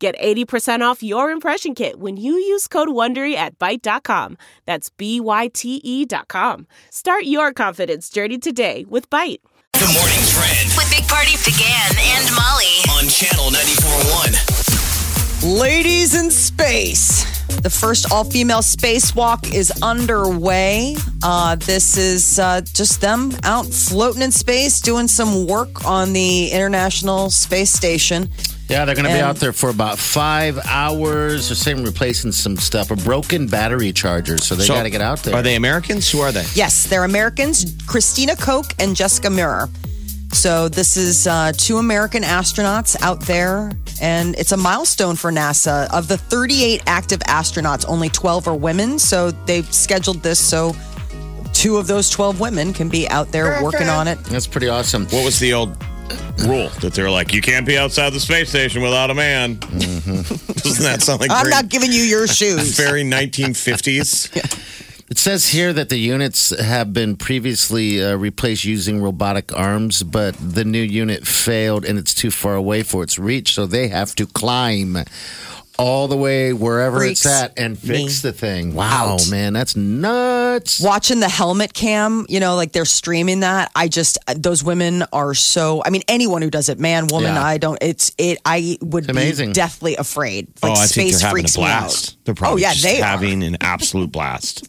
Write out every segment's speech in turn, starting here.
Get 80% off your impression kit when you use code WONDERY at Byte.com. That's B-Y-T-E dot com. Start your confidence journey today with Byte. Good morning trend With Big Party began and Molly. on channel 94.1. Ladies in space. The first all female spacewalk is underway. Uh, this is uh, just them out floating in space, doing some work on the International Space Station. Yeah, they're going to be out there for about five hours. They're saying replacing some stuff, a broken battery charger. So they So, got to get out there. Are they Americans? Who are they? Yes, they're Americans, Christina Koch and Jessica Meir. So this is uh, two American astronauts out there, and it's a milestone for NASA. Of the 38 active astronauts, only 12 are women. So they've scheduled this so two of those 12 women can be out there working on it. That's pretty awesome. What was the old rule that they're like, you can't be outside the space station without a man? Doesn't that sound like I'm very, not giving you your shoes. very 1950s? It says here that the units have been previously uh, replaced using robotic arms, but the new unit failed and it's too far away for its reach. So they have to climb all the way wherever Freaks it's at and fix the thing. Wow, out. man, that's nuts. watching the helmet cam, you know, like they're streaming that. I just those women are so. I mean, anyone who does it, man, woman, Yeah. I don't. It's it. I would It's amazing. be deathly afraid. Like oh, I think space they're having a freaks me blast. out. They're probably oh yeah, just they are. having an absolute blast.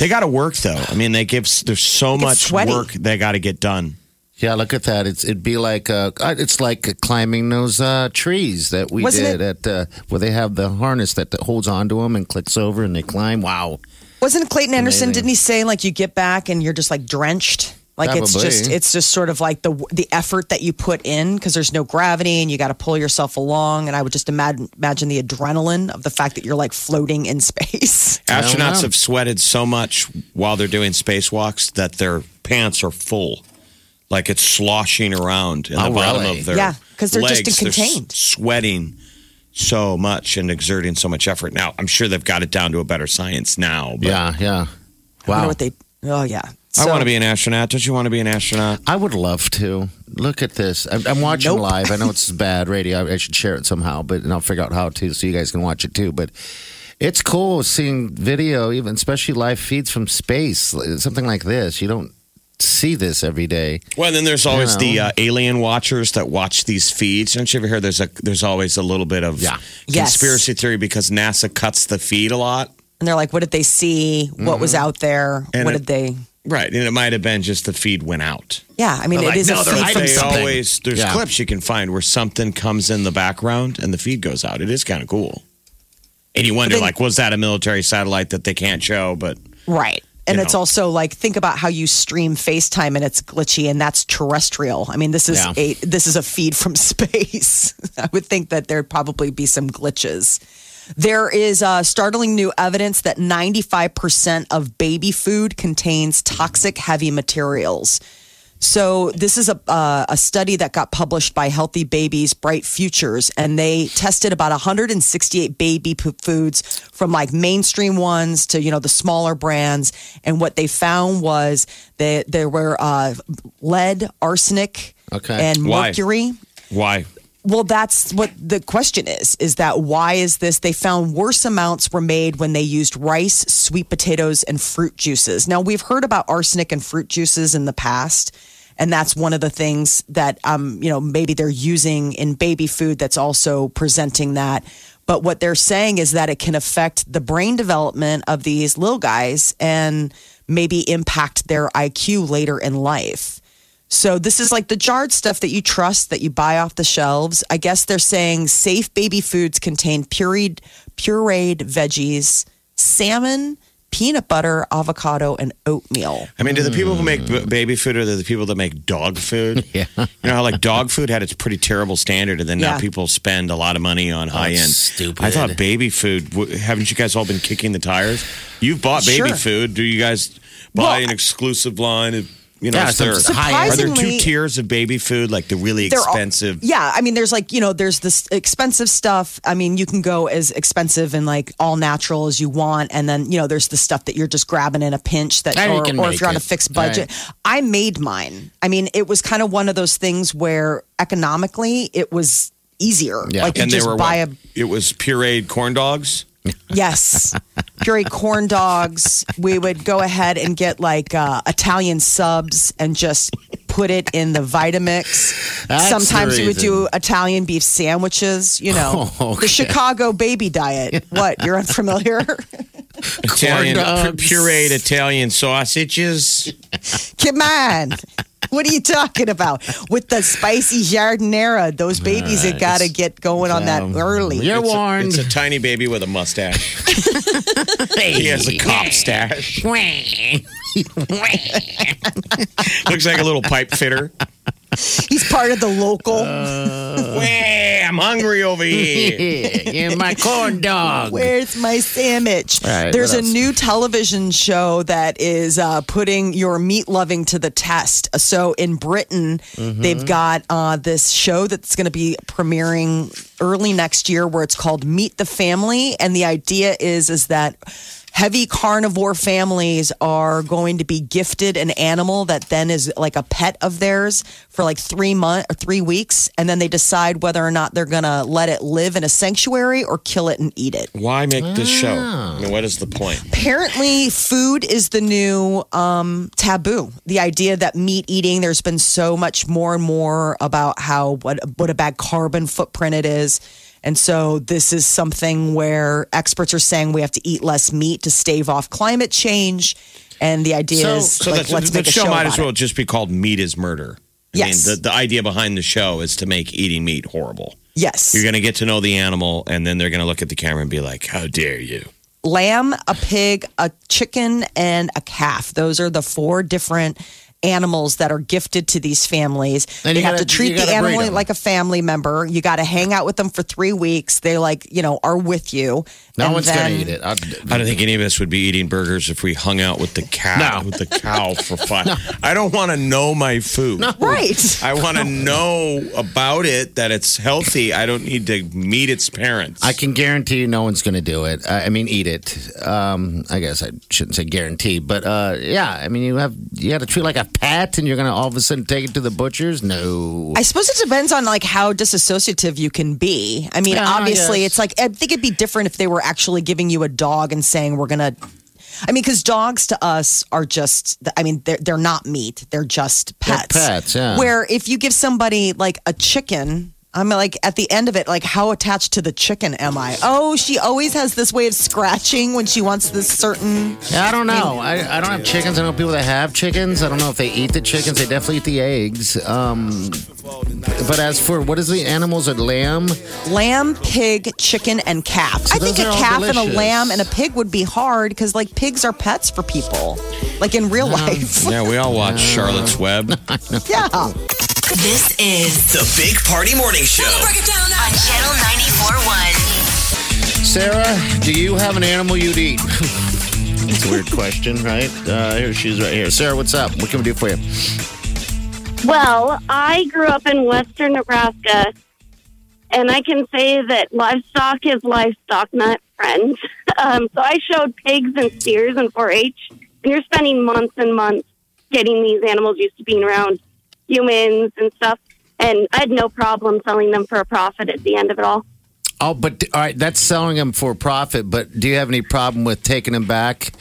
They got to work though. I mean, they give. There's so much sweaty. work they got to get done. Yeah, look at that. It's it'd be like uh, uh, it's like climbing those uh, trees that we Wasn't did at uh, where they have the harness that, that holds onto them and clicks over and they climb. Wow. Wasn't Clayton Anderson? Amazing. Didn't he say like you get back and you're just like drenched? Like it's Probably. just it's just sort of like the the effort that you put in because there's no gravity and you got to pull yourself along. And I would just imagine imagine the adrenaline of the fact that you're like floating in space. Astronauts know. have sweated so much while they're doing spacewalks that their pants are full. Like it's sloshing around in the Oh, bottom really? of their yeah because they're just legs. They're s- contained. sweating so much and exerting so much effort. Now, I'm sure they've got it down to a better science now. But Yeah, yeah. I Wow. wonder what they. Oh yeah. I want to be an astronaut. Don't you want to be an astronaut? I would love to. Look at this. I'm, I'm watching Nope. live. I know it's bad radio. I, I should share it somehow, but and I'll figure out how to so you guys can watch it too. But it's cool seeing video, even especially live feeds from space, something like this. You don't see this every day. Well, then there's always You know. the uh, alien watchers that watch these feeds. Don't you ever hear there's a there's always a little bit of Yeah. Yes. conspiracy theory because NASA cuts the feed a lot. And they're like, what did they see? What was out there? And what it- did they? Right, and it might have been just the feed went out. Yeah, I mean, They're it like, is no, a they're feed hiding from something. always there's Yeah. clips you can find where something comes in the background and the feed goes out. It is kind of cool. And you wonder, Then- like, was that a military satellite that they can't show? But right. And it's know. also like think about how you stream FaceTime and it's glitchy and that's terrestrial. I mean, this is Yeah. a this is a feed from space. I would think that there'd probably be some glitches. There is uh, startling new evidence that 95% of baby food contains toxic heavy materials. So this is a uh, a study that got published by Healthy Babies Bright Futures, and they tested about 168 baby poop foods from like mainstream ones to you know the smaller brands, and what they found was that there were uh, lead, arsenic, Okay. and Why? mercury. why? Well, that's what the question is. Is that why is this? They found worse amounts were made when they used rice, sweet potatoes, and fruit juices. Now, we've heard about arsenic and fruit juices in the past. And that's one of the things that, um, you know, maybe they're using in baby food that's also presenting that. But what they're saying is that it can affect the brain development of these little guys and maybe impact their IQ later in life. So this is like the jarred stuff that you trust that you buy off the shelves. I guess they're saying safe baby foods contain pureed pureed veggies, salmon, peanut butter, avocado, and oatmeal. I mean, do the people who make b- baby food or the people that make dog food? Yeah. You know how like dog food had its pretty terrible standard, and then now Yeah. people spend a lot of money on oh, high end. stupid. I thought baby food. w- Haven't you guys all been kicking the tires? You've bought baby Sure. food. Do you guys buy Well, an exclusive line of? You know, Yeah, is there, some are there two tiers of baby food, like the really They're all- expensive? yeah, I mean, there's like you know, there's this expensive stuff. I mean, you can go as expensive and like all natural as you want, and then you know, there's the stuff that you're just grabbing in a pinch that, And you or, can or if you're on a fixed budget. I made mine. I mean, it was kind of one of those things where economically it was easier. Yeah. Like you and they just were buy what? a It was pureed corn dogs. Yes. Puree corn dogs. We would go ahead and get like uh, Italian subs and just put it in the Vitamix. That's Sometimes we would do. Italian beef sandwiches, you know, Oh, okay. the Chicago baby diet. What? You're unfamiliar? Italian pureed Italian sausages. Come on. What are you talking about? With the spicy giardiniera, those babies have got to get going on that Um, early. You're It's a, warned. it's a tiny baby with a mustache. he has a cop stash. Looks like a little pipe fitter. He's part of the local. Uh, Wah, I'm hungry over here. yeah, my corn dog. Where's my sandwich? All right, There's a new television show that is uh, putting your meat loving to the test. So in Britain, Mm-hmm. they've got uh, this show that's going to be premiering early next year, where it's called Meet the Family, and the idea is is that. Heavy carnivore families are going to be gifted an animal that then is like a pet of theirs for like three months or three weeks, and then they decide whether or not they're going to let it live in a sanctuary or kill it and eat it. Why make this show? I mean, what is the point? apparently food is the new um, taboo the idea that meat eating there's been so much more and more about how what, what a bad carbon footprint it is and so this is something where experts are saying we have to eat less meat to stave off climate change and the idea So- is So like, the, let's the make a show show might as well it. just be called Meat is Murder. I Yes. mean, the, the idea behind the show is to make eating meat horrible. yes You're going to get to know the animal, and then they're going to look at the camera and be like, "How dare you?" lamb, a pig, a chicken, and a calf. Those are the four different animals that are gifted to these families. And you you have gotta- to treat the animal like a family member. You got to hang out with them for three weeks. They like, you know, are with you. No And one's then- gonna eat it. I'll, I don't think any of us would be eating burgers if we hung out with the cow. No. With the cow for fun. I don't want to know my food. Right. I want to know about it that it's healthy. I don't need to meet its parents. I can guarantee you, no one's going to do it. I, I mean, eat it. Um, I guess I shouldn't say guarantee, but uh, yeah. I mean, you have you got to treat it like a pet, and you're going to all of a sudden take it to the butchers. No. I suppose it depends on like how disassociative you can be. I mean, Yeah, obviously, guess. it's like I think it'd be different if they were actually giving you a dog and saying we're gonna. I mean, because dogs to us are just. I mean, they're they're not meat; they're just They're pets. pets, yeah. Where if you give somebody like a chicken. I'm like at the end of it, like how attached to the chicken am I? Oh, she always has this way of scratching when she wants this certain. Yeah, I don't know. I, I don't have chickens. I know people that have chickens. I don't know if they eat the chickens. They definitely eat the eggs. Um, but as for what is the animals? A lamb? lamb, pig, chicken, and calf. I think a calf and a lamb and a pig would be hard because like pigs are pets for people, like in real life. yeah, we all watch Charlotte's Web. yeah. This is The Big Party Morning Show. on Channel 94.1. Sarah, do you have an animal you'd eat? It's a weird question, right? Uh, here she's right here. Sarah, what's up? What can we do for you? Well, I grew up in western Nebraska, and I can say that livestock is livestock, not friends. Um, so I showed pigs and steers in 4 H, and you're spending months and months getting these animals used to being around humans and stuff. And I had no problem selling them for a profit at the end of it all. Oh, but all right, that's selling them for profit. But do you have any problem with taking them back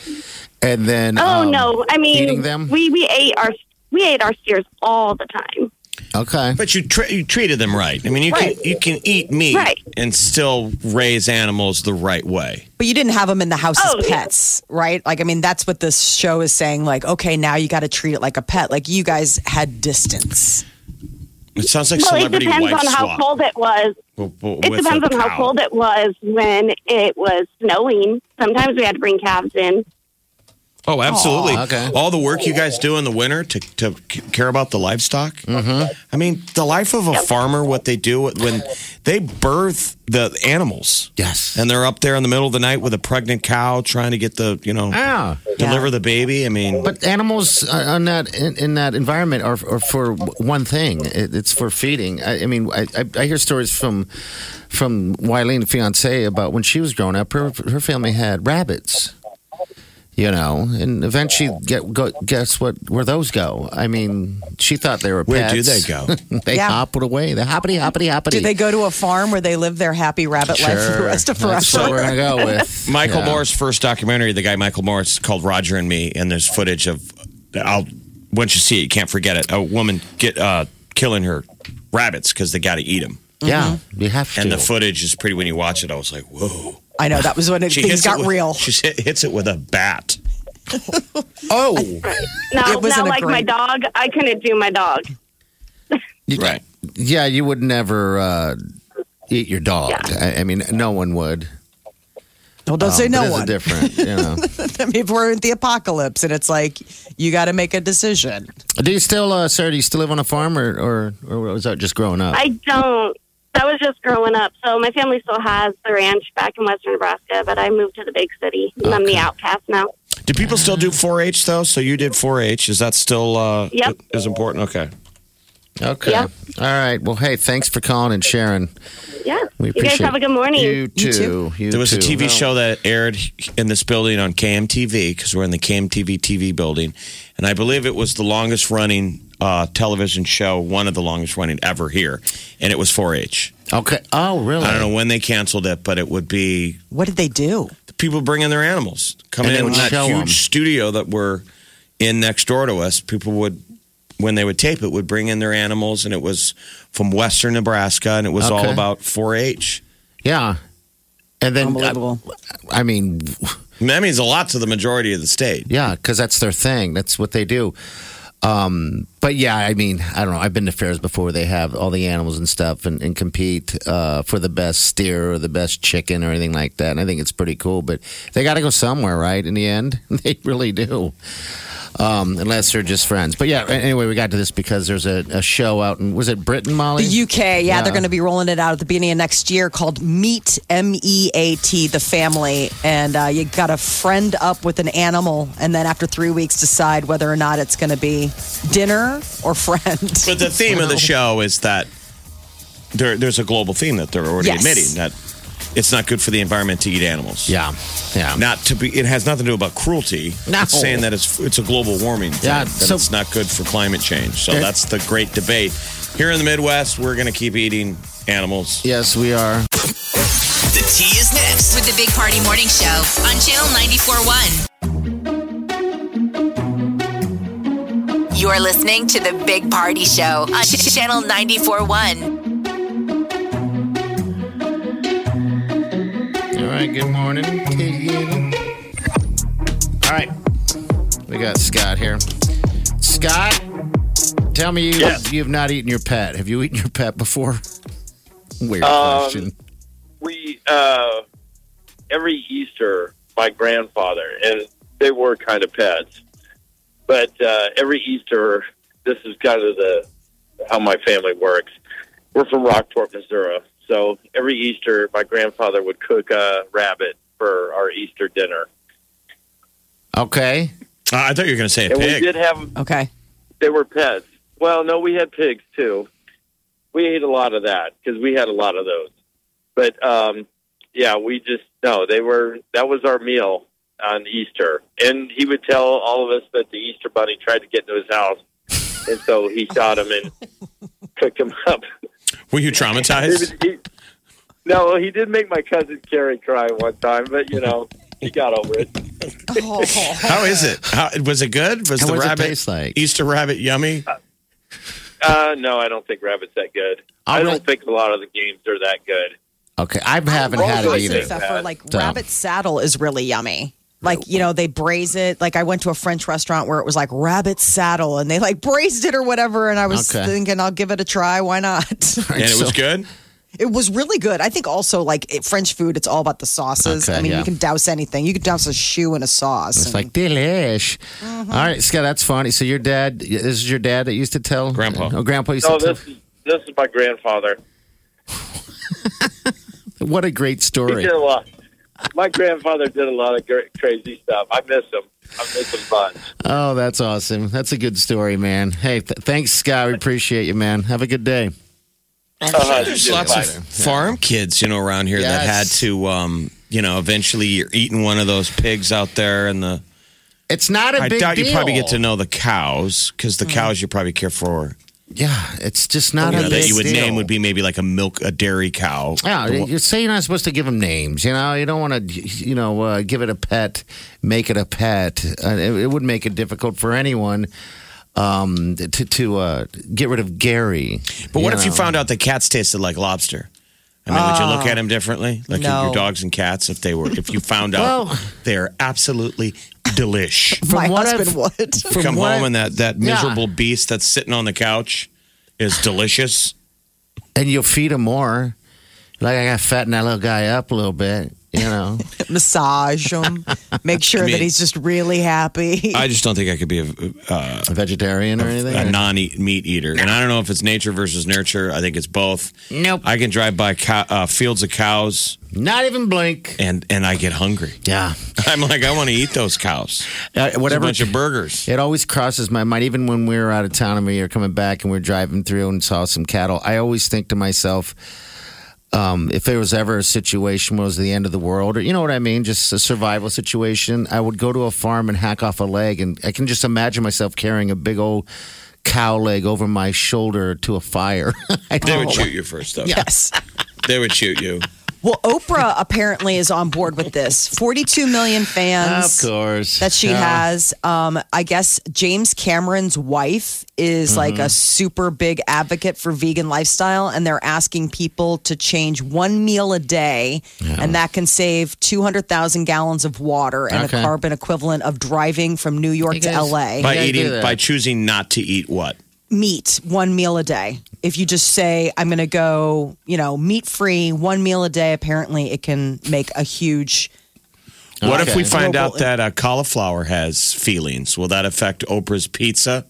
and then? Oh um, no! I mean, eating them? we we ate our we ate our steers all the time. Okay. But you, tra- you treated them right. I mean, you Right. can you can eat meat Right. and still raise animals the right way. But you didn't have them in the house Oh, as yeah. pets, right? Like, I mean, that's what this show is saying. Like, okay, now you got to treat it like a pet. Like, you guys had distance. It sounds like Well, it depends wife on how swap. cold it was. w- w- It depends a on how cold it was when it was snowing. Sometimes we had to bring calves in. Oh, absolutely. okay. All the work you guys do in the winter to, to care about the livestock. Mm-hmm. I mean, the life of a farmer, what they do when they birth the animals. Yes. And they're up there in the middle of the night with a pregnant cow trying to get the, you know, Yeah. deliver the baby. I mean, But animals uh, on that in, in that environment are, are for one thing. It's for feeding. I, I mean, I, I, I hear stories from from Wileen, fiance, about when she was growing up. Her her family had rabbits. You know, and eventually, get go, guess what? Where those go? I mean, she thought they were. Where do they go? they Yeah. hop away. They hoppity hoppity hoppity. Do they go to a farm where they live their happy rabbit life for the rest of That's what we're gonna go with. Michael Yeah. Moore's first documentary, the guy Michael Moore, it's called Roger and Me, and there's footage of, I'll once you see it, you can't forget it. A woman get uh, killing her rabbits because they got to eat them, Yeah, you have to. and the footage is pretty. When you watch it, I was like, whoa. I know that was when it, She things got it with, real. She hits it with a bat. oh, Now, It wasn't now a like my dog, I couldn't do my dog. right. Yeah, you would never uh, eat your dog. I, I mean, no one would. Well, don't say Um, no one. different, you know. I mean, if we're in the apocalypse and it's like you got to make a decision. do you still, uh, Sarah? Do you still live on a farm, or or, or was that just growing up? I don't. That was just growing up. So my family still has the ranch back in western Nebraska, but I moved to the big city. and I'm the outcast now. Do people still do 4-H though? So you did 4-H. Is that still uh, Yep. is important? Okay. Okay. Yeah. All right. Well, hey, thanks for calling and sharing. Yeah. We you guys appreciate have a good morning. You too. You too. You There was a too. TV show that aired in this building on KMTV because we're in the KMTV TV building, and I believe it was the longest running uh, television show, one of the longest running ever here, and it was 4-H. Okay. Oh, really? I don't know when they canceled it, but it would be What did they do? The people bring in their animals, come And in in that huge huge 'em. studio that we're in next door to us. People would. When they would tape it, would bring in their animals, and it was from Western Nebraska, and it was all Okay. about 4-H. Yeah. And then, Unbelievable. I mean, And that means a lot to the majority of the state. Yeah, because that's their thing. That's what they do. Um, but yeah, I mean, I don't know. I've been to fairs before where they have all the animals and stuff and, and compete uh, for the best steer or the best chicken or anything like that. And I think it's pretty cool. But they got to go somewhere, right? In the end, they really do. Um, unless they're just friends. But yeah, anyway, we got to this because there's a, a show out in, was it Britain, Molly? The UK, yeah, Yeah. they're going to be rolling it out at the beginning of next year called Meet M E A T, the family. And uh, you got to friend up with an animal, and then after three weeks, decide whether or not it's going to be dinner or friend. But the theme of the show is that there, there's a global theme that they're already Yes. admitting that it's not good for the environment to eat animals. yeah, yeah. Not to be. It has nothing to do about cruelty. No. It's saying that it's it's a global warming. Thing, Yeah, that so- it's not good for climate change. So There- that's the great debate here in the Midwest. We're going to keep eating animals. yes, we are. The tea is next with the Big Party Morning Show on Channel 94.1. You're listening to the Big Party Show on Ch- Channel 94.1. All right, good morning, All right, we got Scott here. Scott, tell me you Yes. you've not eaten your pet. Have you eaten your pet before? Weird Um, question. we uh every Easter my grandfather and they were kind of pets. But uh every Easter this is kind of the how my family works. We're from Rockport, Missouri. So every Easter my grandfather would cook a rabbit for our Easter dinner. Okay. Uh, I thought you were going to say a And we pig. did have Okay. they were pets. Well, no, we had pigs too. We ate a lot of that because we had a lot of those. But um, yeah, we just no, they were that was our meal on Easter, and he would tell all of us that the Easter Bunny tried to get into his house, and so he shot him and cooked him up. Were you traumatized? was- he- no, he did make my cousin Carrie cry one time, but you know he got over it. How is it? How, was it good? Was How the does rabbit taste like? Easter rabbit yummy? Uh, no, I don't think rabbit's that good. I I'll don't re- think a lot of the games are that good. Okay, I haven't had it either. Except for like So- rabbit saddle is really yummy. Like, you know, they braise it. Like, I went to a French restaurant where it was like rabbit saddle and they like braised it or whatever. And I was Okay. thinking, I'll give it a try. Why not? And it was good? It was really good. I think also like it, French food, it's all about the sauces. Okay, I mean, yeah. you can douse anything. You can douse a shoe in a sauce. It's and- like delish. Mm-hmm. All right, Scott, that's funny. So your dad, this is your dad that used to tell Grandpa. Oh, grandpa used No, to this is this is my grandfather. What a great He story. did a lot. My grandfather did a lot of great, crazy stuff. I miss him. I miss him much. Oh, that's awesome. That's a good story, man. Hey, th- thanks, Scott. We appreciate you, man. Have a good day. Uh, There's lots of farm kids, you know, around here that had to, um, you know, eventually you're eating one of those pigs out there, and the. It's not a I big doubt you probably get to know the cows because the cows you probably care for. Yeah, it's just not you a know, that you would deal. name would be maybe like a milk, a dairy cow. Yeah, you say you're not supposed to give them names. You know, you don't want to, you know, uh, give it a pet, make it a pet. Uh, it, it would make it difficult for anyone um, to to uh, get rid of Gary. But what if you found out that cats tasted like lobster? I mean, would you look uh, at them differently, like your- no. your dogs and cats, if they were, if you found out Well- they're absolutely delish? My what husband I've- would. You come what home I- and that that Yeah. miserable beast that's sitting on the couch is delicious. and you'll feed him more. Like I got to fatten that little guy up a little bit. You know, Massage him. Make sure I mean- that he's just really happy. I just don't think I could be a, uh, a vegetarian or anything. a non-eat meat eater, and I don't know if it's nature versus nurture. I think it's both. Nope. I can drive by cow, uh, fields of cows, Not even blink. and and I get hungry. Yeah, I'm like, I want to eat those cows. uh, It's a bunch of burgers. It always crosses my mind, even when we were out of town and we were coming back and we are driving through and saw some cattle. I always think to myself, um, if there was ever a situation where it was the end of the world, or you know what I mean, just a survival situation, I would go to a farm and hack off a leg, and I can just imagine myself carrying a big old cow leg over my shoulder to a fire. They would shoot you first, though. yes. They would shoot you. Well, Oprah apparently is on board with this. 42 million fans. Of course. that she Yeah. has. Um, I guess James Cameron's wife is like Mm-hmm. a super big advocate for vegan lifestyle, and they're asking people to change one meal a day, and that can save 200,000 gallons of water and Okay. a carbon equivalent of driving from New York You to guys- LA. By eating, by choosing not to eat what? Meat one meal a day. If you just say, I'm going to go, you know, meat free one meal a day, apparently it can make a huge. What if we find out that uh, cauliflower has feelings? Will that affect Oprah's pizza?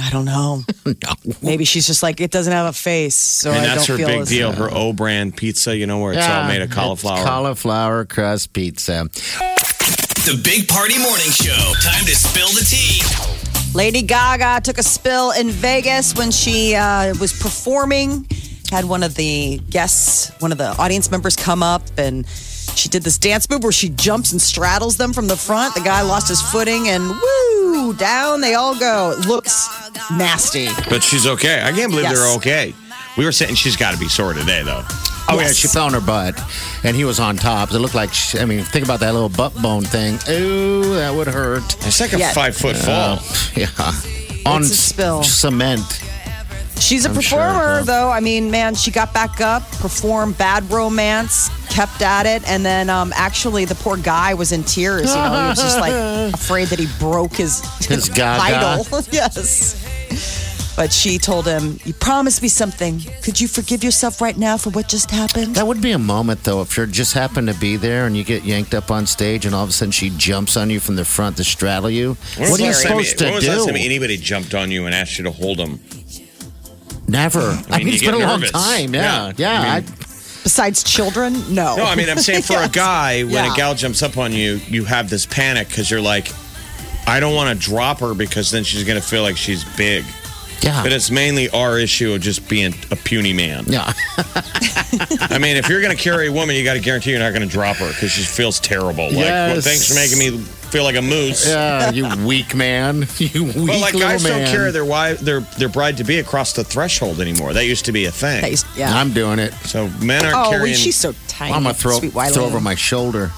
I don't know. Maybe she's just like, it doesn't have a face. So and I that's don't her feel big as- deal. Her O brand pizza, you know, where it's all made of it's cauliflower. cauliflower crust pizza. The Big Party Morning Show. Time to spill the tea. Lady Gaga took a spill in Vegas when she uh, was performing. Had one of the guests, one of the audience members come up and she did this dance move where she jumps and straddles them from the front. The guy lost his footing and woo, down they all go. It looks nasty. but she's okay. I can't believe Yes. they're okay. We were saying she's got to be sore today, though. Oh yeah, she fell on her butt, and he was on top. It looked like, she, I mean, think about that little butt bone thing. Ooh, that would hurt. It's like a Yeah. five foot fall. Yeah, on a spill. cement. She's a I'm performer, yeah. though. I mean, man, she got back up, performed Bad Romance, kept at it, and then um, actually the poor guy was in tears. You know, he was just like afraid that he broke his His gaga. idol. yes. But she told him, "You promised me something. Could you forgive yourself right now for what just happened?" That would be a moment, though, if you just happen to be there and you get yanked up on stage, and all of a sudden she jumps on you from the front to straddle you. When what are you was the last time- supposed to when was the last do? time anybody jumped on you and asked you to hold them? Never. I mean, you it's get been a long nervous. time. Yeah, Yeah. yeah. I I mean- Besides children, no. No, I mean, I'm saying for a guy, when Yeah. a gal jumps up on you, you have this panic because you're like, I don't want to drop her because then she's going to feel like she's big. Yeah. But it's mainly our issue of just being a puny man. yeah. I mean, if you're going to carry a woman, you got to guarantee you're not going to drop her because she feels terrible. Like, well, Yes. thanks for making me feel like a moose. Yeah, you weak man. You weak But like little guys man. don't carry their wife, their their bride to be across the threshold anymore. That used to be a thing. That yeah. I'm doing it. So men aren't oh, well, carrying. she's so tiny. I'm gonna throw Sweet throw over my shoulder,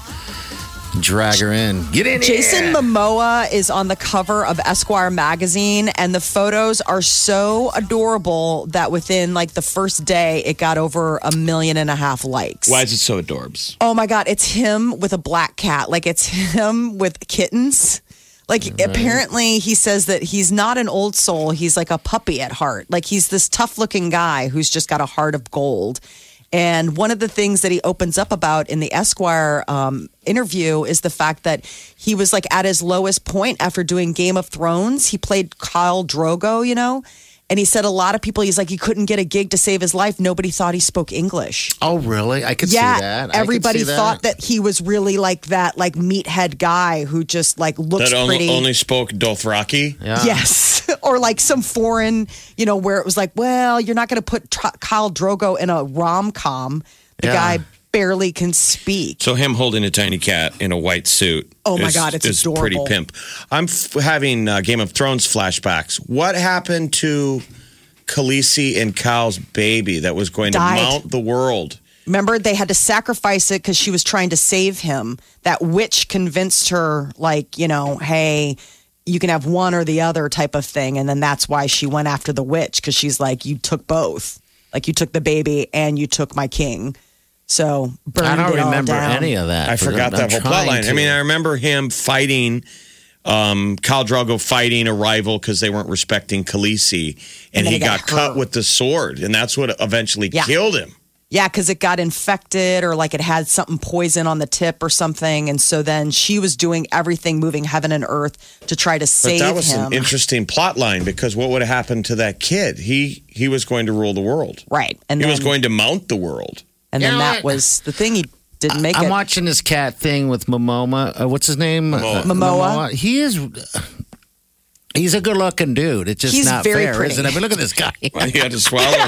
drag her in. Get in Jason here. Momoa is on the cover of Esquire magazine, and the photos are so adorable that within like the first day, it got over a million and a half likes. Why is it so adorbs? Oh my God, it's him with a black cat. Like it's him with kittens. Like apparently he says that he's not an old soul. He's like a puppy at heart. Like he's this tough looking guy who's just got a heart of gold. And one of the things that he opens up about in the Esquire um, interview is the fact that he was like at his lowest point after doing Game of Thrones. He played Khal Drogo, you know, and he said a lot of people, he's like, he couldn't get a gig to save his life. Nobody thought he spoke English. Oh, really? I could yeah, see that. I everybody see that. thought that he was really like that, like meathead guy who just like looks That only, pretty. only spoke Dothraki. Yeah. Yes, or like some foreign, you know, where it was like, well, you're not going to put Khal Drogo in a rom com. The Yeah. guy barely can speak. So him holding a tiny cat in a white suit. Oh my is- God, it's is pretty pimp. I'm f- having uh, Game of Thrones flashbacks. What happened to Khaleesi and Khal's baby that was going Died. to mount the world? Remember, they had to sacrifice it because she was trying to save him. That witch convinced her, like, you know, hey, you can have one or the other type of thing. And then that's why she went after the witch because she's like, you took both. Like, you took the baby and you took my king. So, burned I don't it all remember down. any of that. I forgot I'm- that I'm whole plot trying line. I mean, I remember him fighting um, Khal Drogo fighting a rival because they weren't respecting Khaleesi, and, then he he got got, cut with the sword, and that's what eventually Yeah. killed him. Yeah, because it got infected or like it had something poison on the tip or something. And so then she was doing everything, moving heaven and earth to try to But save that was him. an interesting plot line because what would have happened to that kid? He he was going to rule the world. right. And He then, was going to mount the world. and You then know that what? was the thing. He didn't make I'm it. watching this cat thing with Momoma. Uh, what's his name? Momoa. Uh, Momoa. He is. He's a good-looking dude. It's just He's not very fair, pretty. isn't it? I mean, look at this guy. Well, he had to swallow.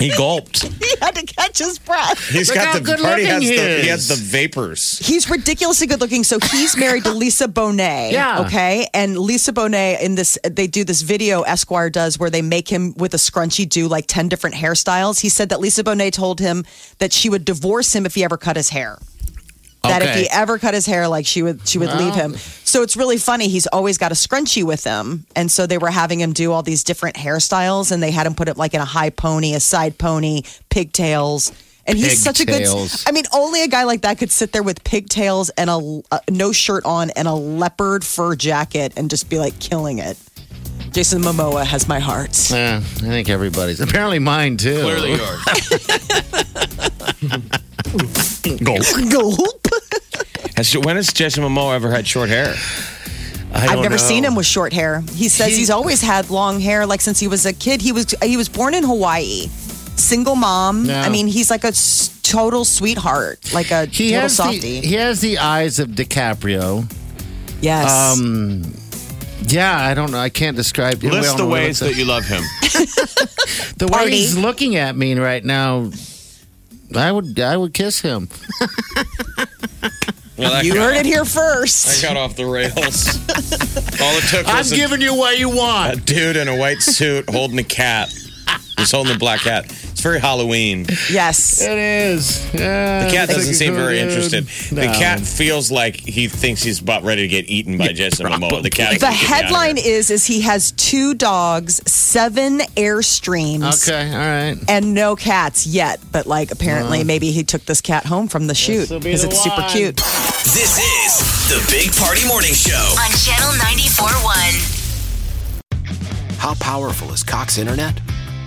He he gulped. he had to catch his breath. He's Look how got the good party has looking the, he he has is. the vapors. He's ridiculously good looking. So he's married to Lisa Bonet. Yeah. Okay. And Lisa Bonet in this, they do this video Esquire does where they make him with a scrunchie do like 10 different hairstyles. He said that Lisa Bonet told him that she would divorce him if he ever cut his hair. That if he ever cut his hair, like she would, she would leave him. So it's really funny. He's always got a scrunchie with him, and so they were having him do all these different hairstyles, and they had him put it like in a high pony, a side pony, pigtails. And he's such a good. I mean, only a guy like that could sit there with pigtails and a, a no shirt on and a leopard fur jacket and just be like killing it. Jason Momoa has my heart. Yeah, I think everybody's. Apparently mine too. Clearly yours. Gulp. Has, when has Jason Momoa ever had short hair? I I've never know. seen him with short hair. He says He- he's always had long hair, like since he was a kid. He was he was born in Hawaii, single mom. Yeah. I mean, he's like a total sweetheart, like a He total has the, he has the eyes of DiCaprio. yes. Um, yeah, I don't know. I can't describe. List the ways that you love him. like. the way Party. he's looking at me right now. I would I would kiss him. Well, you heard off- it here first. I got off the rails. All it took I'm a, giving you what you want. a dude in a white suit holding a cat. He's holding a black cat. It's very Halloween. Yes. It is. Yeah, The cat doesn't seem very good- interested. The cat feels like he thinks he's about ready to get eaten by Jason Momoa. The cat. The headline is is he has two dogs, seven airstreams, Okay, all right. and no cats yet. But like apparently, maybe he took this cat home from the shoot because the it's super cute. This is the Big Party Morning Show. On Channel 94.1. How powerful is Cox Internet?